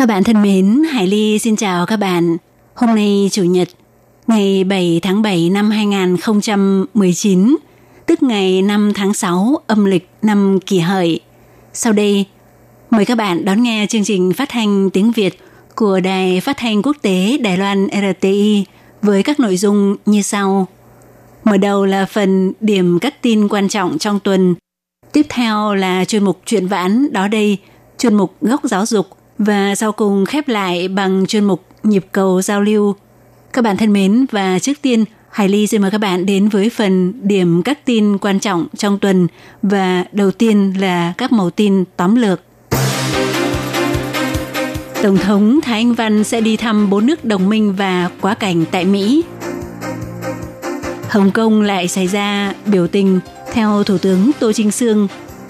Các bạn thân mến, Hải Ly xin chào các bạn. Hôm nay Chủ nhật, ngày 7 tháng 7 năm 2019, tức ngày 5 tháng 6 âm lịch năm kỷ hợi. Sau đây, mời các bạn đón nghe chương trình phát thanh tiếng Việt của Đài Phát thanh Quốc tế Đài Loan RTI với các nội dung như sau. Mở đầu là phần điểm các tin quan trọng trong tuần. Tiếp theo là chuyên mục chuyện vãn, đó đây, chuyên mục góc giáo dục và sau cùng khép lại bằng chuyên mục nhịp cầu giao lưu. Các bạn thân mến và trước tiên Hải Ly xin mời các bạn đến với phần điểm các tin quan trọng trong tuần và đầu tiên là các mẫu tin tóm lược. Tổng thống Thái Anh Văn sẽ đi thăm bốn nước đồng minh và quá cảnh tại Mỹ. Hồng Kông lại xảy ra biểu tình theo Thủ tướng Tô Trinh Sương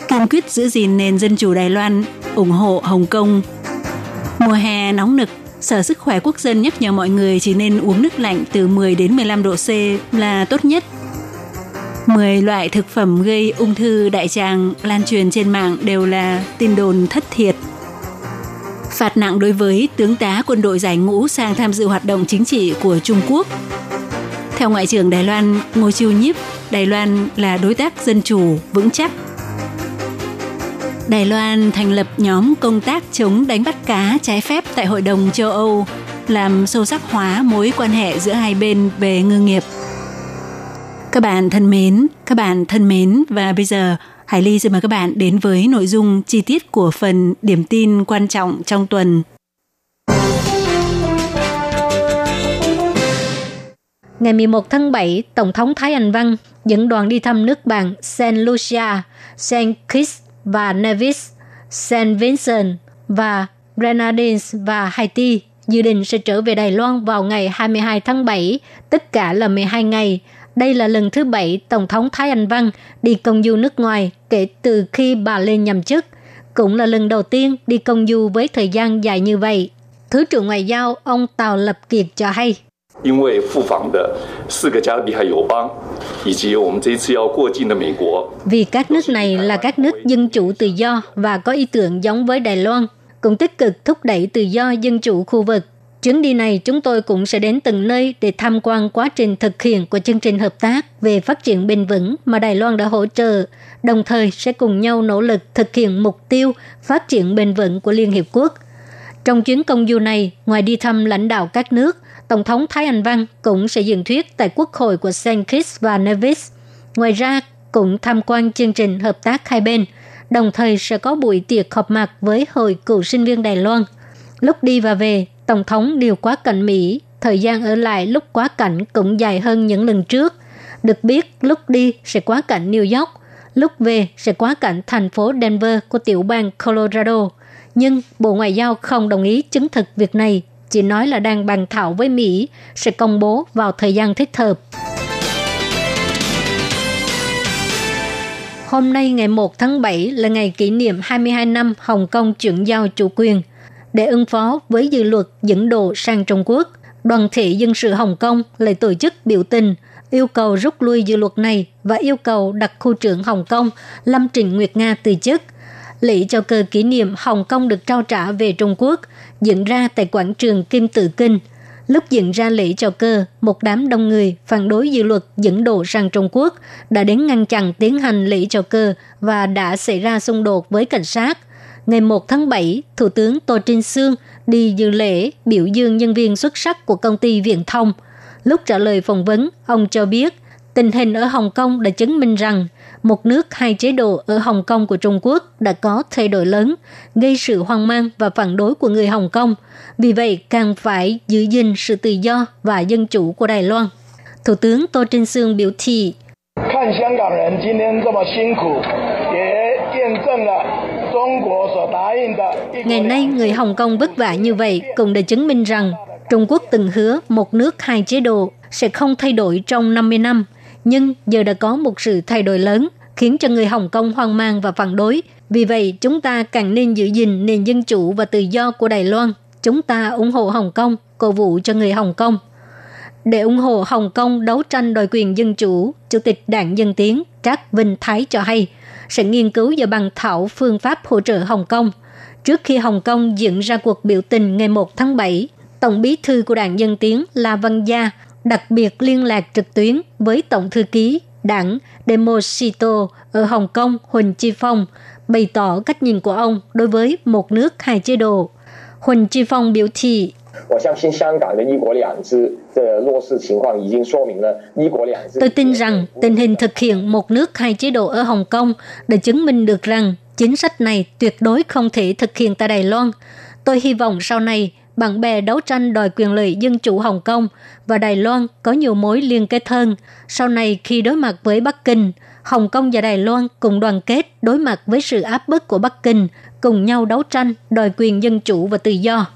kiên quyết giữ gìn nền dân chủ Đài Loan, ủng hộ Hồng Kông. Mùa hè nóng nực, Sở Sức khỏe Quốc dân nhắc nhở mọi người chỉ nên uống nước lạnh từ 10 đến 15 độ C là tốt nhất. 10 loại thực phẩm gây ung thư đại tràng lan truyền trên mạng đều là tin đồn thất thiệt. Phạt nặng đối với tướng tá quân đội giải ngũ sang tham dự hoạt động chính trị của Trung Quốc. Theo Ngoại trưởng Đài Loan Ngô Chiêu Nhiếp, Đài Loan là đối tác dân chủ vững chắc Đài Loan thành lập nhóm công tác chống đánh bắt cá trái phép tại Hội đồng châu Âu, làm sâu sắc hóa mối quan hệ giữa hai bên về ngư nghiệp. Các bạn thân mến, các bạn thân mến và bây giờ Hải Ly xin mời các bạn đến với nội dung chi tiết của phần điểm tin quan trọng trong tuần. Ngày 11 tháng 7, Tổng thống Thái Anh Văn dẫn đoàn đi thăm nước bạn Saint Lucia, Saint Kitts và Nevis, Saint Vincent và Grenadines và Haiti dự định sẽ trở về Đài Loan vào ngày 22 tháng 7, tất cả là 12 ngày. Đây là lần thứ bảy Tổng thống Thái Anh Văn đi công du nước ngoài kể từ khi bà lên nhậm chức. Cũng là lần đầu tiên đi công du với thời gian dài như vậy. Thứ trưởng Ngoại giao ông Tào Lập Kiệt cho hay. 因为赴访的四个加勒比海友邦，以及我们这一次要过境的美国。 Vì các nước này là các nước dân chủ tự do và có ý tưởng giống với Đài Loan, cũng tích cực thúc đẩy tự do dân chủ khu vực. Chuyến đi này chúng tôi cũng sẽ đến từng nơi để tham quan quá trình thực hiện của chương trình hợp tác về phát triển bền vững mà Đài Loan đã hỗ trợ, đồng thời sẽ cùng nhau nỗ lực thực hiện mục tiêu phát triển bền vững của Liên Hiệp Quốc. trong chuyến công du này, ngoài đi thăm lãnh đạo các nước, Tổng thống Thái Anh Văn cũng sẽ diễn thuyết tại Quốc hội của St. Kitts và Nevis. Ngoài ra, cũng tham quan chương trình hợp tác hai bên, đồng thời sẽ có buổi tiệc họp mặt với Hội cựu sinh viên Đài Loan. Lúc đi và về, Tổng thống điều quá cảnh Mỹ, thời gian ở lại lúc quá cảnh cũng dài hơn những lần trước. Được biết, lúc đi sẽ quá cảnh New York, lúc về sẽ quá cảnh thành phố Denver của tiểu bang Colorado. Nhưng Bộ Ngoại giao không đồng ý chứng thực việc này chỉ nói là đang bàn thảo với Mỹ sẽ công bố vào thời gian thích hợp. Hôm nay ngày 1 tháng 7 là ngày kỷ niệm 22 năm Hồng Kông chuyển giao chủ quyền. Để ứng phó với dự luật dẫn độ sang Trung Quốc, đoàn thể dân sự Hồng Kông lại tổ chức biểu tình yêu cầu rút lui dự luật này và yêu cầu đặt khu trưởng Hồng Kông Lâm Trịnh Nguyệt Nga từ chức. Lễ chào cờ kỷ niệm Hồng Kông được trao trả về Trung Quốc diễn ra tại quảng trường Kim Tự Kinh. Lúc diễn ra lễ chào cờ, một đám đông người phản đối dự luật dẫn độ sang Trung Quốc đã đến ngăn chặn tiến hành lễ chào cờ và đã xảy ra xung đột với cảnh sát. Ngày 1 tháng 7, Thủ tướng Tô Trinh Sương đi dự lễ biểu dương nhân viên xuất sắc của công ty Viễn Thông. Lúc trả lời phỏng vấn, ông cho biết tình hình ở Hồng Kông đã chứng minh rằng một nước hai chế độ ở Hồng Kông của Trung Quốc đã có thay đổi lớn, gây sự hoang mang và phản đối của người Hồng Kông. Vì vậy, càng phải giữ gìn sự tự do và dân chủ của Đài Loan. Thủ tướng Tô Trinh Sương biểu thị, Ngày nay, người Hồng Kông vất vả như vậy cũng đã chứng minh rằng Trung Quốc từng hứa một nước hai chế độ sẽ không thay đổi trong 50 năm. Nhưng giờ đã có một sự thay đổi lớn, khiến cho người Hồng Kông hoang mang và phản đối. Vì vậy, chúng ta càng nên giữ gìn nền dân chủ và tự do của Đài Loan. Chúng ta ủng hộ Hồng Kông, cổ vũ cho người Hồng Kông. Để ủng hộ Hồng Kông đấu tranh đòi quyền dân chủ, Chủ tịch Đảng Dân Tiến Trác Vinh Thái cho hay sẽ nghiên cứu và bàn thảo phương pháp hỗ trợ Hồng Kông. Trước khi Hồng Kông diễn ra cuộc biểu tình ngày 1 tháng 7, Tổng bí thư của đảng Dân Tiến là Văn Gia đặc biệt liên lạc trực tuyến với Tổng thư ký đảng Demosito ở Hồng Kông Huỳnh Chi Phong, bày tỏ cách nhìn của ông đối với một nước hai chế độ. Huỳnh Chi Phong biểu thị Tôi tin rằng tình hình thực hiện một nước hai chế độ ở Hồng Kông đã chứng minh được rằng chính sách này tuyệt đối không thể thực hiện tại Đài Loan. Tôi hy vọng sau này bạn bè đấu tranh đòi quyền lợi dân chủ Hồng Kông và Đài Loan có nhiều mối liên kết hơn. Sau này khi đối mặt với Bắc Kinh, Hồng Kông và Đài Loan cùng đoàn kết đối mặt với sự áp bức của Bắc Kinh, cùng nhau đấu tranh đòi quyền dân chủ và tự do.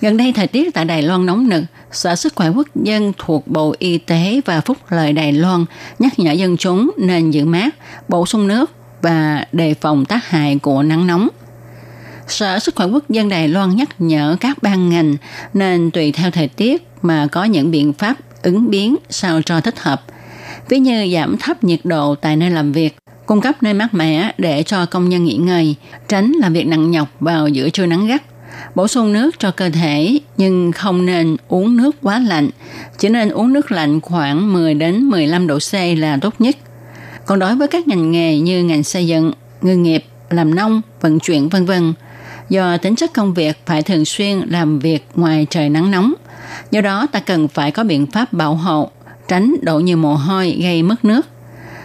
Gần đây thời tiết tại Đài Loan nóng nực, Sở Sức khỏe Quốc dân thuộc Bộ Y tế và Phúc lợi Đài Loan nhắc nhở dân chúng nên giữ mát, bổ sung nước và đề phòng tác hại của nắng nóng. Sở Sức khỏe Quốc dân Đài Loan nhắc nhở các ban ngành nên tùy theo thời tiết mà có những biện pháp ứng biến sao cho thích hợp. Ví như giảm thấp nhiệt độ tại nơi làm việc, cung cấp nơi mát mẻ để cho công nhân nghỉ ngơi, tránh làm việc nặng nhọc vào giữa trưa nắng gắt. Bổ sung nước cho cơ thể nhưng không nên uống nước quá lạnh, chỉ nên uống nước lạnh khoảng 10 đến 15 độ C là tốt nhất. Còn đối với các ngành nghề như ngành xây dựng, ngư nghiệp, làm nông, vận chuyển vân vân, do tính chất công việc phải thường xuyên làm việc ngoài trời nắng nóng, do đó ta cần phải có biện pháp bảo hộ, tránh đổ nhiều mồ hôi gây mất nước.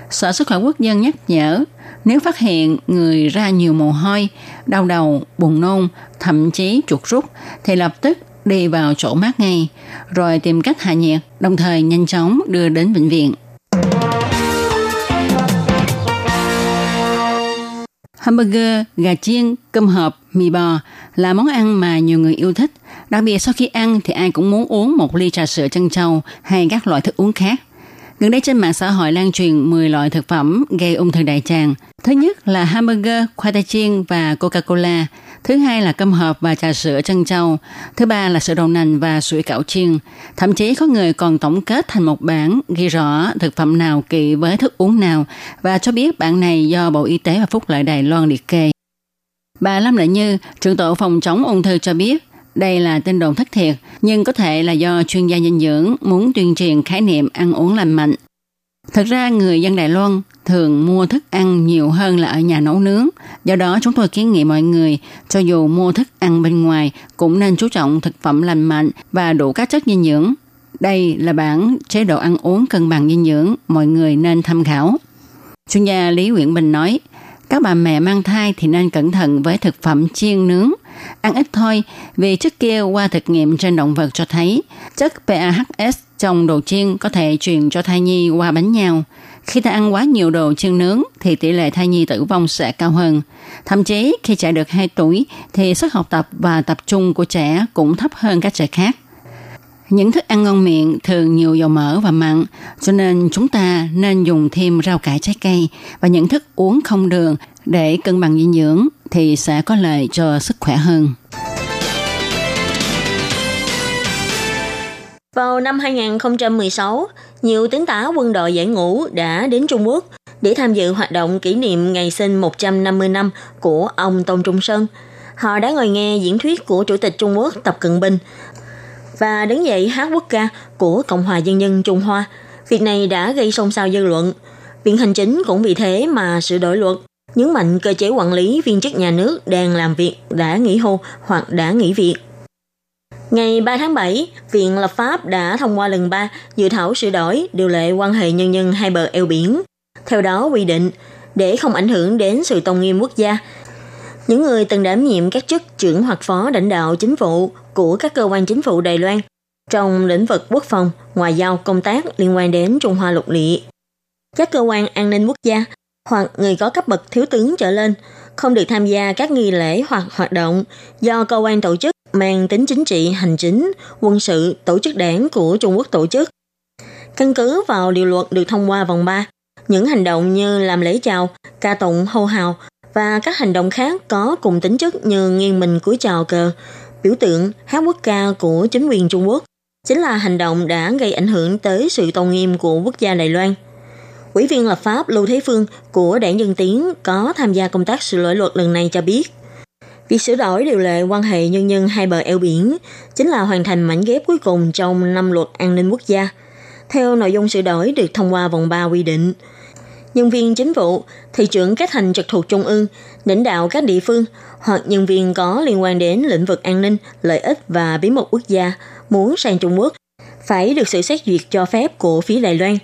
Sở Sức khỏe Quốc dân nhắc nhở, nếu phát hiện người ra nhiều mồ hôi, đau đầu, buồn nôn, thậm chí chuột rút, thì lập tức đi vào chỗ mát ngay, rồi tìm cách hạ nhiệt, đồng thời nhanh chóng đưa đến bệnh viện. Hamburger, gà chiên, cơm hộp, mì bò là món ăn mà nhiều người yêu thích. Đặc biệt sau khi ăn thì ai cũng muốn uống một ly trà sữa chân châu hay các loại thức uống khác. Gần đây trên mạng xã hội lan truyền 10 loại thực phẩm gây ung thư đại tràng. Thứ nhất là hamburger, khoai tây chiên và Coca-Cola. Thứ hai là cơm hộp và trà sữa chân châu. Thứ ba là sữa đậu nành và sủi cảo chiên. Thậm chí có người còn tổng kết thành một bản ghi rõ thực phẩm nào kỵ với thức uống nào và cho biết bản này do Bộ Y tế và Phúc lợi Đài Loan liệt kê. Bà Lâm Lợi Như, trưởng tổ phòng chống ung thư cho biết, đây là tin đồn thất thiệt, nhưng có thể là do chuyên gia dinh dưỡng muốn tuyên truyền khái niệm ăn uống lành mạnh. Thật ra người dân Đài Loan thường mua thức ăn nhiều hơn là ở nhà nấu nướng. Do đó chúng tôi kiến nghị mọi người cho dù mua thức ăn bên ngoài cũng nên chú trọng thực phẩm lành mạnh và đủ các chất dinh dưỡng. Đây là bản chế độ ăn uống cân bằng dinh dưỡng mọi người nên tham khảo. Chuyên gia Lý Nguyễn Bình nói, các bà mẹ mang thai thì nên cẩn thận với thực phẩm chiên nướng. Ăn ít thôi, vì trước kia qua thực nghiệm trên động vật cho thấy chất PAHS trong đồ chiên có thể truyền cho thai nhi qua bánh nhau. Khi ta ăn quá nhiều đồ chiên nướng thì tỷ lệ thai nhi tử vong sẽ cao hơn. Thậm chí khi trẻ được 2 tuổi thì sức học tập và tập trung của trẻ cũng thấp hơn các trẻ khác. Những thức ăn ngon miệng thường nhiều dầu mỡ và mặn, cho nên chúng ta nên dùng thêm rau cải trái cây và những thức uống không đường để cân bằng dinh dưỡng thì sẽ có lợi cho sức khỏe hơn. Vào năm 2016, nhiều tướng tá quân đội giải ngũ đã đến Trung Quốc để tham dự hoạt động kỷ niệm ngày sinh 150 năm của ông Tôn Trung Sơn. Họ đã ngồi nghe diễn thuyết của Chủ tịch Trung Quốc Tập Cận Bình và đứng dậy hát quốc ca của Cộng hòa Dân dân Trung Hoa. Việc này đã gây xôn xao dư luận. Viện Hành Chính cũng vì thế mà sửa đổi luật, nhấn mạnh cơ chế quản lý viên chức nhà nước đang làm việc đã nghỉ hưu hoặc đã nghỉ việc. Ngày 3 tháng 7, Viện Lập pháp đã thông qua lần 3 dự thảo sửa đổi điều lệ quan hệ nhân dân hai bờ eo biển. Theo đó quy định, để không ảnh hưởng đến sự tôn nghiêm quốc gia, những người từng đảm nhiệm các chức trưởng hoặc phó lãnh đạo chính phủ của các cơ quan chính phủ Đài Loan trong lĩnh vực quốc phòng, ngoại giao, công tác liên quan đến Trung Hoa lục địa các cơ quan an ninh quốc gia hoặc người có cấp bậc thiếu tướng trở lên không được tham gia các nghi lễ hoặc hoạt động do cơ quan tổ chức mang tính chính trị, hành chính, quân sự, tổ chức đảng của Trung Quốc tổ chức. Căn cứ vào điều luật được thông qua vòng 3, những hành động như làm lễ chào, ca tụng hô hào và các hành động khác có cùng tính chất như nghiêng mình cúi chào cờ, biểu tượng, hát quốc ca của chính quyền Trung Quốc chính là hành động đã gây ảnh hưởng tới sự tôn nghiêm của quốc gia Đài Loan. Ủy viên lập pháp Lưu Thế Phương của Đảng Dân Tiến có tham gia công tác sửa đổi luật lần này cho biết, việc sửa đổi điều lệ quan hệ nhân dân hai bờ eo biển chính là hoàn thành mảnh ghép cuối cùng trong năm luật an ninh quốc gia. Theo nội dung sửa đổi được thông qua vòng 3 quy định, nhân viên chính vụ, thị trưởng các thành trực thuộc trung ương, lãnh đạo các địa phương hoặc nhân viên có liên quan đến lĩnh vực an ninh, lợi ích và bí mật quốc gia muốn sang Trung Quốc phải được sự xét duyệt cho phép của phía Đài Loan.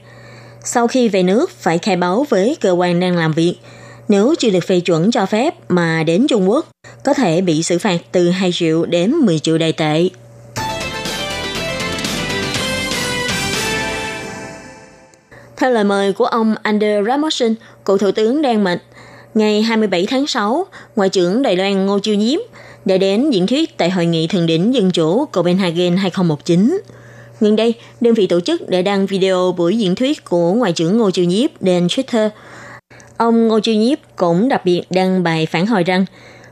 Sau khi về nước phải khai báo với cơ quan đang làm việc. Nếu chưa được phê chuẩn cho phép mà đến Trung Quốc, có thể bị xử phạt từ 2 triệu đến 10 triệu đài tệ. Theo lời mời của ông Ander Rasmussen, cựu thủ tướng Đan Mạch, ngày 27 tháng 6, Ngoại trưởng Đài Loan Ngô Chiêu Nhiếp đã đến diễn thuyết tại Hội nghị Thượng đỉnh Dân chủ Copenhagen 2019. Gần đây, đơn vị tổ chức đã đăng video buổi diễn thuyết của Ngoại trưởng Ngô Chiêu Nhiếp trên Twitter. Ông Ngô Chiêu Nhiếp cũng đặc biệt đăng bài phản hồi rằng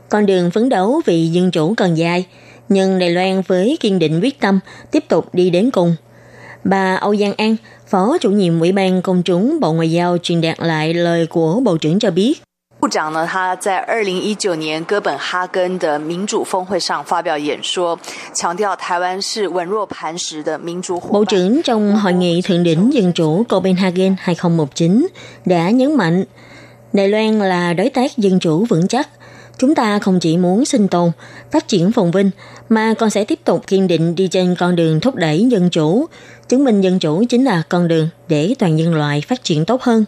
con đường phấn đấu vì dân chủ còn dài, nhưng Đài Loan với kiên định quyết tâm tiếp tục đi đến cùng. Bà Âu Giang An, Phó chủ nhiệm Ủy ban Công chúng Bộ Ngoại giao truyền đạt lại lời của Bộ trưởng cho biết, 部长呢，他在二零一九年哥本哈根的民主峰会上发表演说，强调台湾是稳若磐石的民主伙伴。 Bộ trưởng trong Hội nghị Thượng đỉnh Dân chủ Copenhagen 2019 đã nhấn mạnh Đài Loan là đối tác dân chủ vững chắc. Chúng ta không chỉ muốn sinh tồn, phát triển phồn vinh, mà còn sẽ tiếp tục kiên định đi trên con đường thúc đẩy dân chủ. Chứng minh dân chủ chính là con đường để toàn nhân loại phát triển tốt hơn.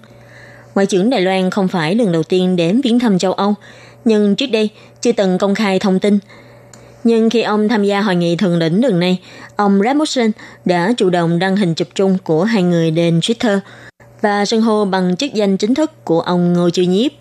Ngoại trưởng Đài Loan không phải lần đầu tiên đến viếng thăm châu Âu, nhưng trước đây chưa từng công khai thông tin. Nhưng khi ông tham gia hội nghị thượng đỉnh lần này, ông Rasmussen đã chủ động đăng hình chụp chung của hai người lên Twitter và sân hô bằng chức danh chính thức của ông Ngô Chiêu Nhiếp.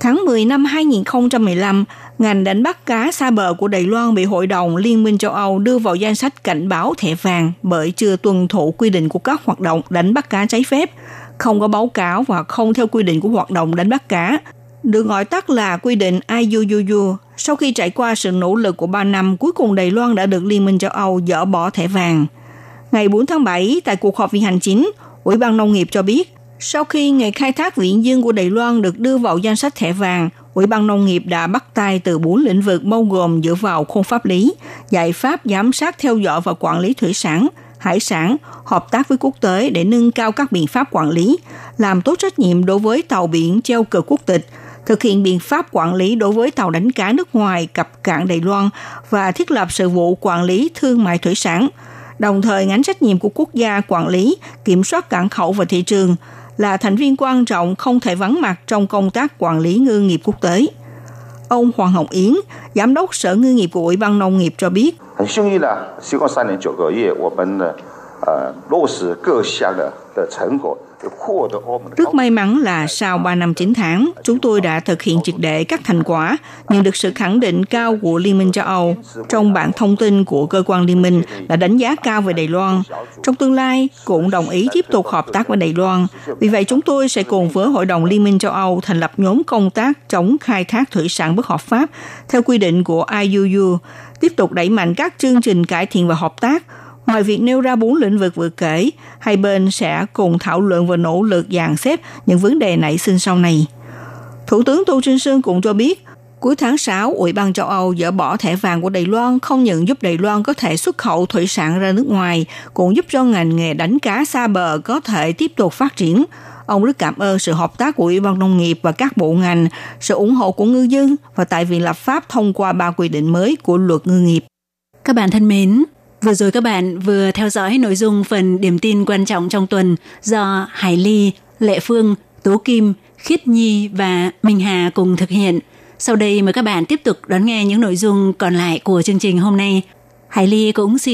Tháng 10 năm 2015, ngành đánh bắt cá xa bờ của Đài Loan bị Hội đồng Liên minh châu Âu đưa vào danh sách cảnh báo thẻ vàng bởi chưa tuân thủ quy định của các hoạt động đánh bắt cá trái phép, không có báo cáo và không theo quy định của hoạt động đánh bắt cá, được gọi tắt là quy định IUUU. Sau khi trải qua sự nỗ lực của 3 năm, cuối cùng Đài Loan đã được Liên minh châu Âu dỡ bỏ thẻ vàng. Ngày 4 tháng 7, tại cuộc họp viện hành chính, Ủy ban Nông nghiệp cho biết, sau khi nghề khai thác viễn dương của Đài Loan được đưa vào danh sách thẻ vàng, Ủy ban Nông nghiệp đã bắt tay từ bốn lĩnh vực bao gồm dựa vào khung pháp lý, giải pháp giám sát theo dõi và quản lý thủy sản, hải sản, hợp tác với quốc tế để nâng cao các biện pháp quản lý, làm tốt trách nhiệm đối với tàu biển treo cờ quốc tịch, thực hiện biện pháp quản lý đối với tàu đánh cá nước ngoài cập cảng Đài Loan và thiết lập sự vụ quản lý thương mại thủy sản. Đồng thời ngành trách nhiệm của quốc gia quản lý, kiểm soát cảng khẩu và thị trường là thành viên quan trọng không thể vắng mặt trong công tác quản lý ngư nghiệp quốc tế. Ông Hoàng Hồng Yến, Giám đốc Sở Ngư nghiệp của Ủy ban Nông nghiệp cho biết, rất may mắn là sau 3 năm 9 tháng, chúng tôi đã thực hiện triệt để các thành quả, nhận được sự khẳng định cao của Liên minh châu Âu. Trong bản thông tin của cơ quan Liên minh đã đánh giá cao về Đài Loan. Trong tương lai, cũng đồng ý tiếp tục hợp tác với Đài Loan. Vì vậy, chúng tôi sẽ cùng với Hội đồng Liên minh châu Âu thành lập nhóm công tác chống khai thác thủy sản bất hợp pháp theo quy định của IUU, tiếp tục đẩy mạnh các chương trình cải thiện và hợp tác, Ngoài việc nêu ra bốn lĩnh vực vừa kể, hai bên sẽ cùng thảo luận và nỗ lực dàn xếp những vấn đề nảy sinh sau này. Thủ tướng Tô Trinh Sương cũng cho biết, cuối tháng 6, Ủy ban châu Âu dỡ bỏ thẻ vàng của Đài Loan không những giúp Đài Loan có thể xuất khẩu thủy sản ra nước ngoài, cũng giúp cho ngành nghề đánh cá xa bờ có thể tiếp tục phát triển. Ông rất cảm ơn sự hợp tác của Ủy ban Nông nghiệp và các bộ ngành, sự ủng hộ của ngư dân và tại Viện lập pháp thông qua ba quy định mới của luật ngư nghiệp. Các bạn thân mến, Vừa rồi các bạn vừa theo dõi nội dung phần điểm tin quan trọng trong tuần do Hải Ly, Lệ Phương, Tố Kim, Khiết Nhi và Minh Hà cùng thực hiện. Sau đây mời các bạn tiếp tục đón nghe những nội dung còn lại của chương trình hôm nay. Hải Ly cũng xin